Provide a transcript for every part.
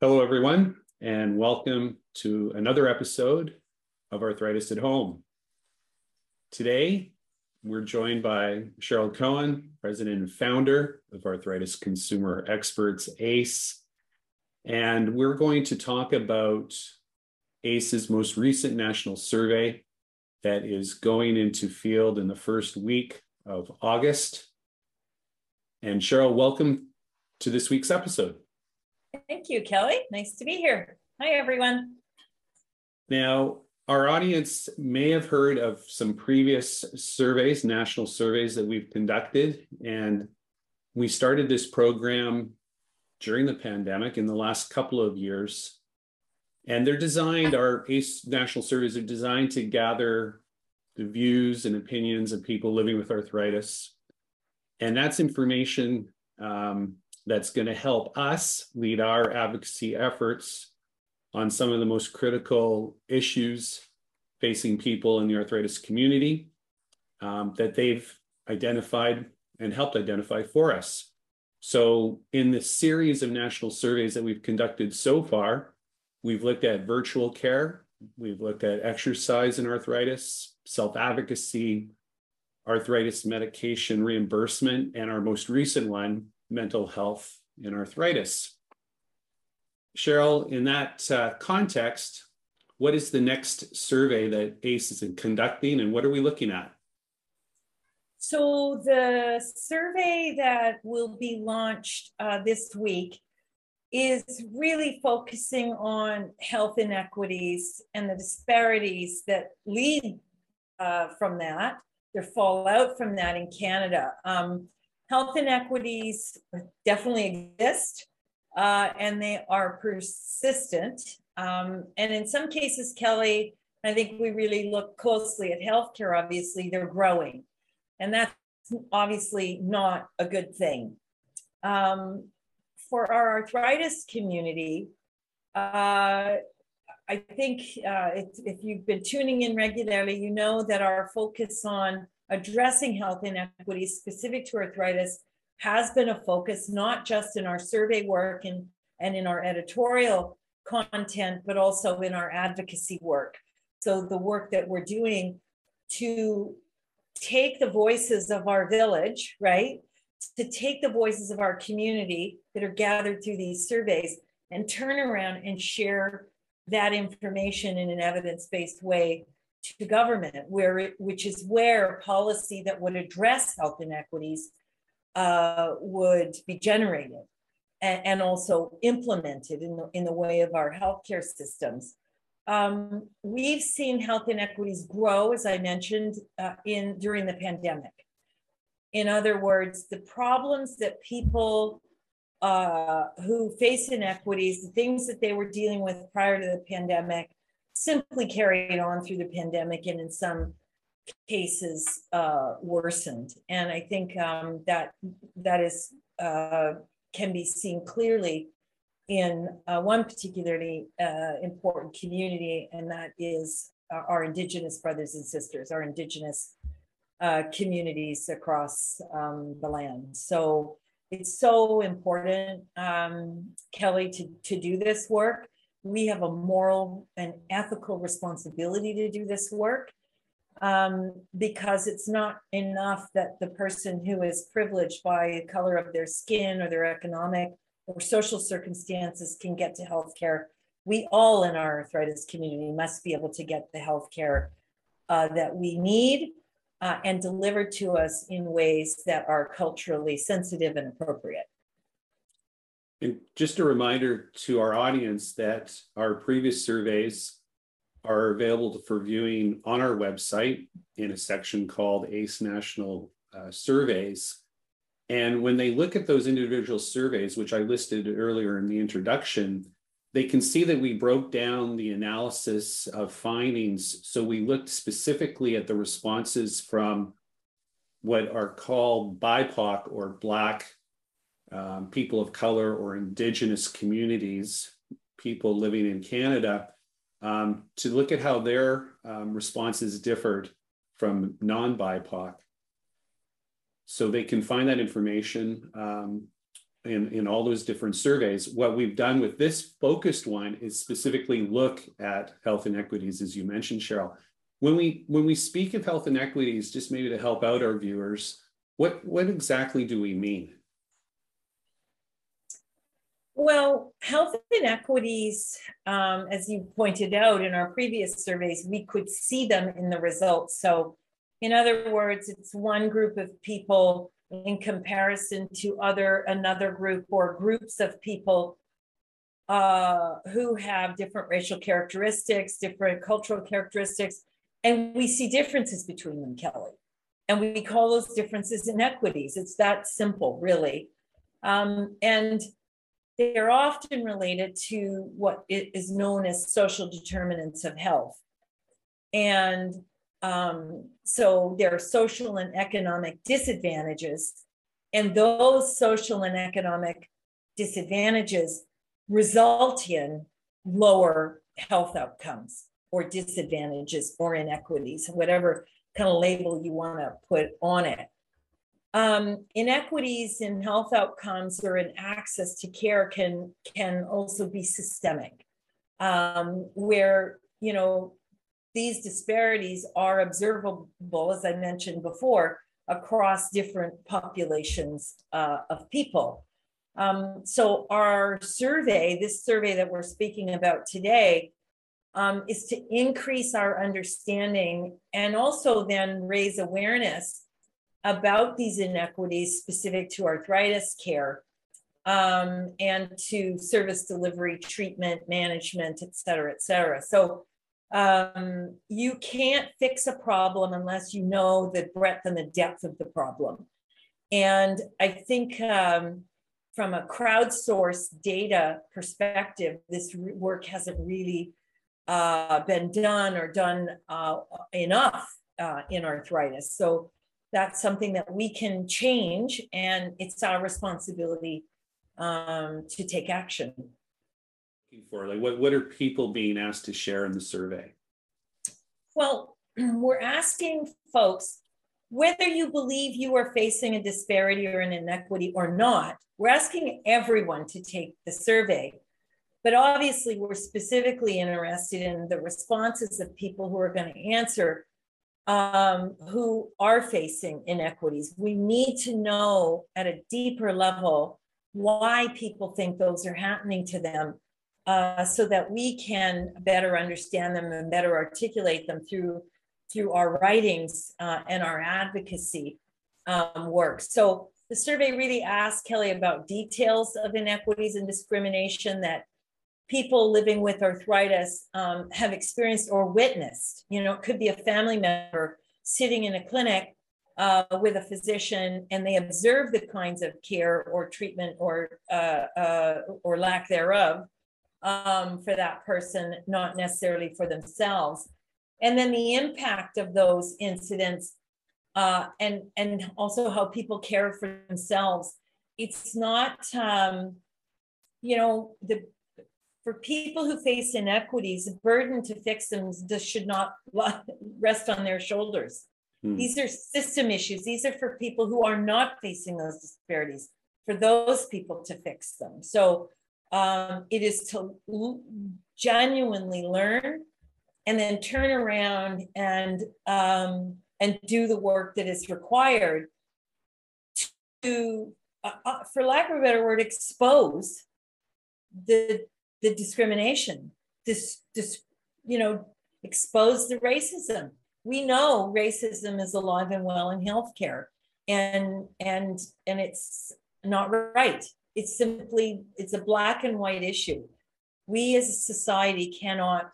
Hello, everyone, and welcome to another episode of Arthritis at Home. Today, we're joined by Cheryl Koehn, president and founder of Arthritis Consumer Experts, ACE. And we're going to talk about ACE's most recent national survey that is going into field in the first week of August. And Cheryl, welcome to this week's episode. Thank you, Kelly. Nice to be here. Hi, everyone. Now, our audience may have heard of some previous surveys, national surveys that we've conducted. And we started this program during the pandemic in the last couple of years. And they're designed, our ACE national surveys are designed to gather the views and opinions of people living with arthritis. And that's information um, that's going to help us lead our advocacy efforts on some of the most critical issues facing people in the arthritis community um, that they've identified and helped identify for us. So, in the series of national surveys that we've conducted so far, we've looked at virtual care, we've looked at exercise and arthritis, self advocacy, arthritis medication reimbursement, and our most recent one, mental health and arthritis. Cheryl, in that uh, context, what is the next survey that ACE is conducting and what are we looking at? So, the survey that will be launched uh, this week is really focusing on health inequities and the disparities that lead uh, from that, their fallout from that in Canada. Um, health inequities definitely exist uh, and they are persistent. Um, and in some cases, Kelly, I think we really look closely at healthcare, obviously, they're growing. And that's obviously not a good thing. Um, for our arthritis community, uh, I think uh, if, if you've been tuning in regularly, you know that our focus on addressing health inequities specific to arthritis has been a focus, not just in our survey work and, and in our editorial content, but also in our advocacy work. So, the work that we're doing to take the voices of our village, right? To take the voices of our community that are gathered through these surveys and turn around and share that information in an evidence based way to government, where it, which is where policy that would address health inequities uh, would be generated and, and, also implemented in the, in the way of our healthcare systems. Um, we've seen health inequities grow, as I mentioned, uh, in during the pandemic. In other words, the problems that people uh, who face inequities, the things that they were dealing with prior to the pandemic, simply carried on through the pandemic and in some cases uh, worsened. And I think um, that that is uh, can be seen clearly in uh, one particularly uh, important community, and that is our Indigenous brothers and sisters, our Indigenous uh, communities across um, the land. So it's so important, um, Kelly, to, to do this work. We have a moral and ethical responsibility to do this work um, because it's not enough that the person who is privileged by the color of their skin or their economic or social circumstances can get to healthcare. We all in our arthritis community must be able to get the healthcare uh, that we need uh, and delivered to us in ways that are culturally sensitive and appropriate. And just a reminder to our audience that our previous surveys are available for viewing on our website in a section called ACE National uh, Surveys. And when they look at those individual surveys, which I listed earlier in the introduction, they can see that we broke down the analysis of findings. So we looked specifically at the responses from what are called BIPOC or Black um, people of color or Indigenous communities, people living in Canada, um, to look at how their um, responses differed from non BIPOC. So they can find that information. Um, in, in all those different surveys. What we've done with this focused one is specifically look at health inequities, as you mentioned, Cheryl. When we when we speak of health inequities, just maybe to help out our viewers, what what exactly do we mean? Well, health inequities, um, as you pointed out in our previous surveys, we could see them in the results. So, in other words, it's one group of people in comparison to other another group or groups of people uh, who have different racial characteristics, different cultural characteristics, and we see differences between them, Kelly. And we call those differences inequities. It's that simple, really. Um, and they're often related to what is known as social determinants of health. And um, so there are social and economic disadvantages, and those social and economic disadvantages result in lower health outcomes or disadvantages or inequities, whatever kind of label you want to put on it. Um, inequities in health outcomes or in access to care can can also be systemic, um, where you know these disparities are observable, as I mentioned before, across different populations uh, of people. Um, so our survey, this survey that we're speaking about today, um, is to increase our understanding and also then raise awareness about these inequities specific to arthritis care um, and to service delivery, treatment, management, et cetera, et cetera. So um, you can't fix a problem unless you know the breadth and the depth of the problem. And I think um, from a crowdsourced data perspective, this work hasn't really uh, been done or done uh, enough uh, in arthritis. So that's something that we can change, and it's our responsibility um, to take action for? Like, what, what are people being asked to share in the survey? Well, we're asking folks whether you believe you are facing a disparity or an inequity or not. We're asking everyone to take the survey. But obviously, we're specifically interested in the responses of people who are going to answer um, who are facing inequities. We need to know at a deeper level why people think those are happening to them uh, so that we can better understand them and better articulate them through through our writings uh, and our advocacy um, work. So the survey really asked Kelly about details of inequities and discrimination that people living with arthritis um, have experienced or witnessed. You know, it could be a family member sitting in a clinic uh, with a physician and they observe the kinds of care or treatment or uh, uh or lack thereof um, for that person, not necessarily for themselves. And then the impact of those incidents uh, and, and also how people care for themselves. It's not, um, you know, the for people who face inequities, the burden to fix them should not rest on their shoulders. Hmm. These are system issues. These are for people who are not facing those disparities, for those people to fix them. So um, it is to genuinely learn and then turn around and um, and do the work that is required to, uh, uh, for lack of a better word, expose the the discrimination. This this you know expose the racism. We know racism is alive and well in healthcare, and and and it's not right it's simply it's a black and white issue we as a society cannot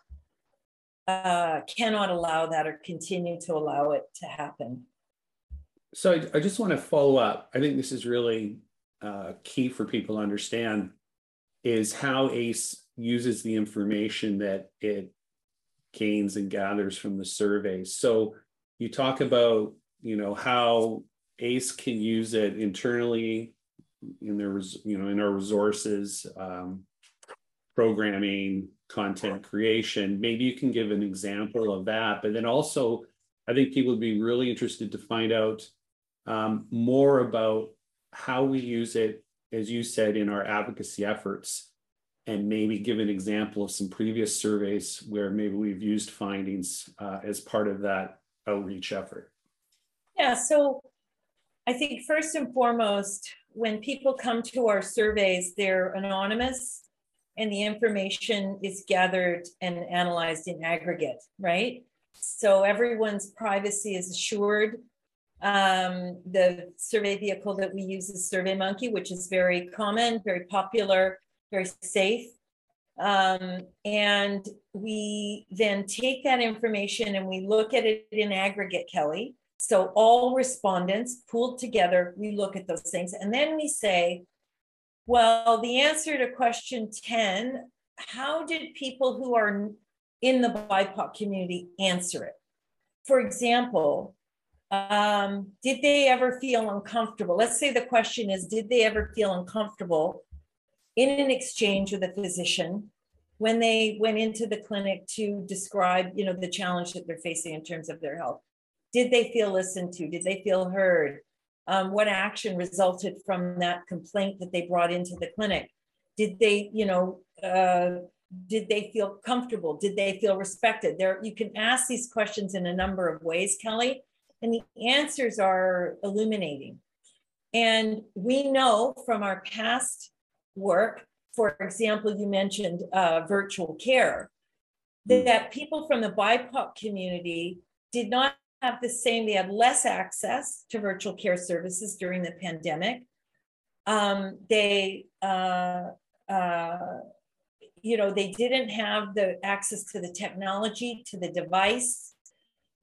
uh, cannot allow that or continue to allow it to happen so i, I just want to follow up i think this is really uh, key for people to understand is how ace uses the information that it gains and gathers from the surveys so you talk about you know how ace can use it internally in their you know in our resources um, programming content creation. Maybe you can give an example of that but then also i think people would be really interested to find out um, more about how we use it as you said, in our advocacy efforts and maybe give an example of some previous surveys where maybe we've used findings uh, as part of that outreach effort? Yeah, so I think first and foremost, when people come to our surveys, they're anonymous and the information is gathered and analyzed in aggregate, right? So everyone's privacy is assured. Um, the survey vehicle that we use is SurveyMonkey, which is very common, very popular, very safe. Um, and we then take that information and we look at it in aggregate, Kelly. So all respondents pooled together, we look at those things, and then we say, well, the answer to question 10 how did people who are in the BIPOC community answer it? For example, um, did they ever feel uncomfortable? Let's say the question is Did they ever feel uncomfortable in an exchange with a physician when they went into the clinic to describe you know the challenge that they're facing in terms of their health? Did they feel listened to? Did they feel heard? Um, what action resulted from that complaint that they brought into the clinic? Did they you know uh, did they feel comfortable? Did they feel respected? There you can ask these questions in a number of ways kelly and the answers are illuminating and we know from our past work for example you mentioned uh, virtual care that people from the bipoc community did not have the same, they had less access to virtual care services during the pandemic. Um, they, uh, uh, you know, they didn't have the access to the technology, to the device,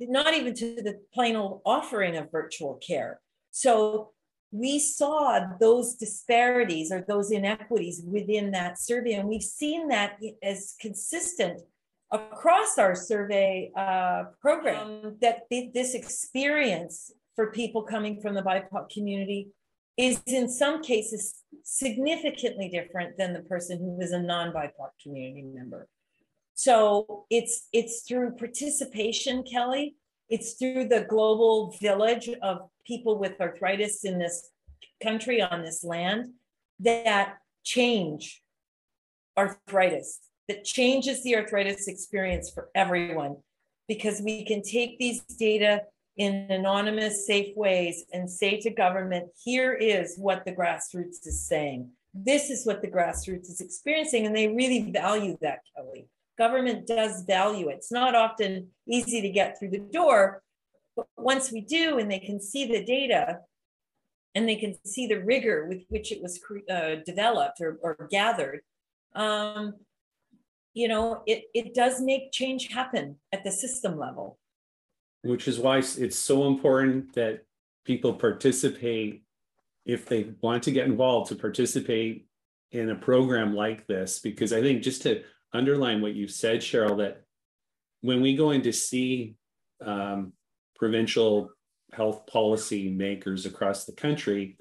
not even to the plain old offering of virtual care. So we saw those disparities or those inequities within that survey, and we've seen that as consistent across our survey uh, program that this experience for people coming from the BIPOC community is in some cases significantly different than the person who is a non-BIPOC community member. So it's it's through participation, Kelly. It's through the global village of people with arthritis in this country on this land that change arthritis that changes the arthritis experience for everyone because we can take these data in anonymous, safe ways and say to government, here is what the grassroots is saying. This is what the grassroots is experiencing. And they really value that, Kelly. Government does value it. It's not often easy to get through the door, but once we do and they can see the data and they can see the rigor with which it was uh, developed or, or gathered, um, you know, it, it does make change happen at the system level. Which is why it's so important that people participate if they want to get involved to participate in a program like this. Because I think just to underline what you've said, Cheryl, that when we go in to see um, provincial health policy makers across the country,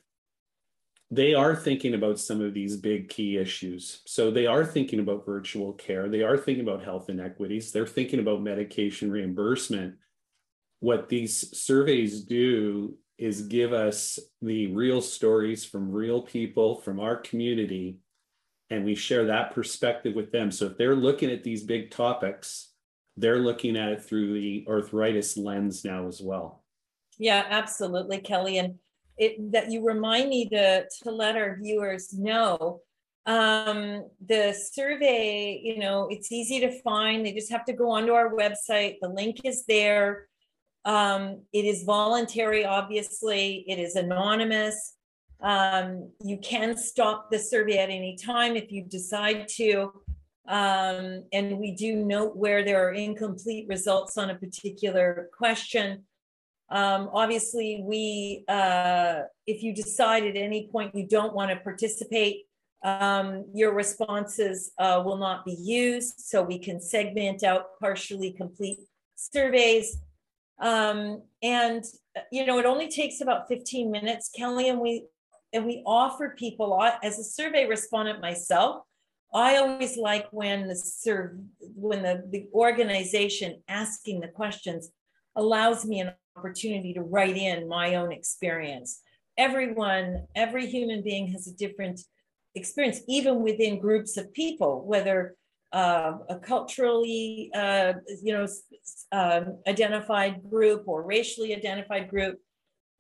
they are thinking about some of these big key issues. So they are thinking about virtual care. They are thinking about health inequities. They're thinking about medication reimbursement. What these surveys do is give us the real stories from real people from our community, and we share that perspective with them. So if they're looking at these big topics, they're looking at it through the arthritis lens now as well. Yeah, absolutely, Kelly. And it, that you remind me to, to let our viewers know um, the survey, you know, it's easy to find. They just have to go onto our website. The link is there. Um, it is voluntary, obviously, it is anonymous. Um, you can stop the survey at any time if you decide to. Um, and we do note where there are incomplete results on a particular question. Um, obviously, we, uh, if you decide at any point you don't want to participate, um, your responses uh, will not be used. So we can segment out partially complete surveys. Um, and, you know, it only takes about 15 minutes, Kelly, and we, and we offer people, as a survey respondent myself, I always like when the serve when the, the organization asking the questions allows me an opportunity to write in my own experience. everyone, every human being has a different experience, even within groups of people, whether uh, a culturally, uh, you know, um, identified group or racially identified group.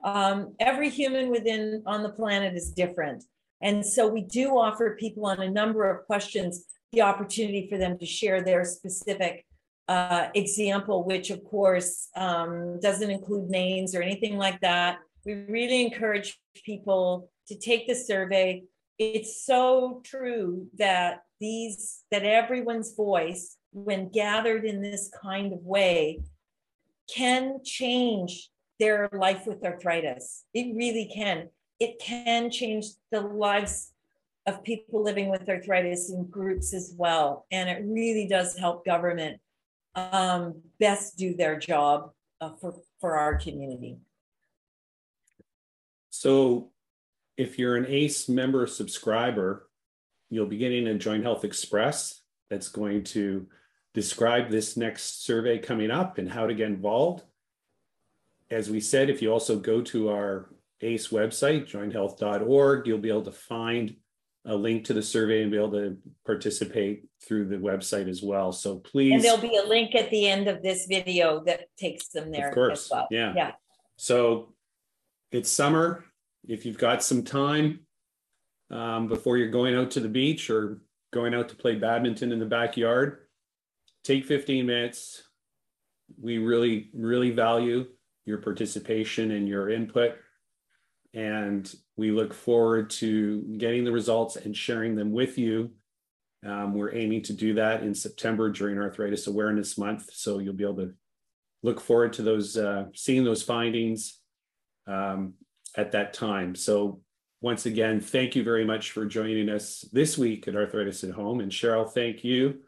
Um, every human within on the planet is different. And so we do offer people on a number of questions the opportunity for them to share their specific uh, example, which of course um, doesn't include names or anything like that. We really encourage people to take the survey. It's so true that these that everyone's voice, when gathered in this kind of way, can change their life with arthritis. It really can. It can change the lives of people living with arthritis in groups as well. And it really does help government um, best do their job uh, for, for our community. So if you're an ACE member subscriber, you'll be getting a Joint Health Express that's going to describe this next survey coming up and how to get involved. As we said, if you also go to our ACE website, jointhealth.org, you'll be able to find a link to the survey and be able to participate through the website as well. So please. And there'll be a link at the end of this video that takes them there of course, as well. Yeah. Yeah. So it's summer. If you've got some time um, before you're going out to the beach or going out to play badminton in the backyard, take 15 minutes. We really, really value your participation and your input. And we look forward to getting the results and sharing them with you. Um, we're aiming to do that in September during Arthritis Awareness Month. So you'll be able to look forward to those, uh, seeing those findings um, at that time. So once again, thank you very much for joining us this week at Arthritis at Home. And Cheryl, thank you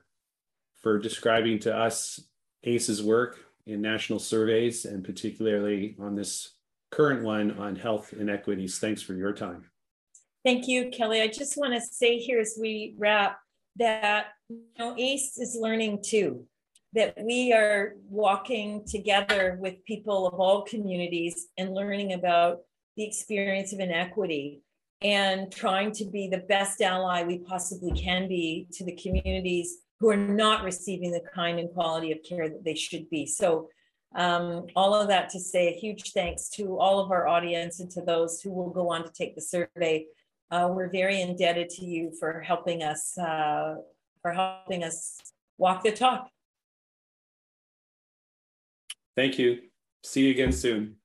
for describing to us ACE's work in national surveys and particularly on this current one on health inequities. Thanks for your time. Thank you, Kelly. I just want to say here as we wrap that you know, ACE is learning too, that we are walking together with people of all communities and learning about the experience of inequity and trying to be the best ally we possibly can be to the communities who are not receiving the kind and quality of care that they should be. So um, all of that to say a huge thanks to all of our audience and to those who will go on to take the survey. Uh, we're very indebted to you for helping us uh, for helping us walk the talk. Thank you. See you again soon.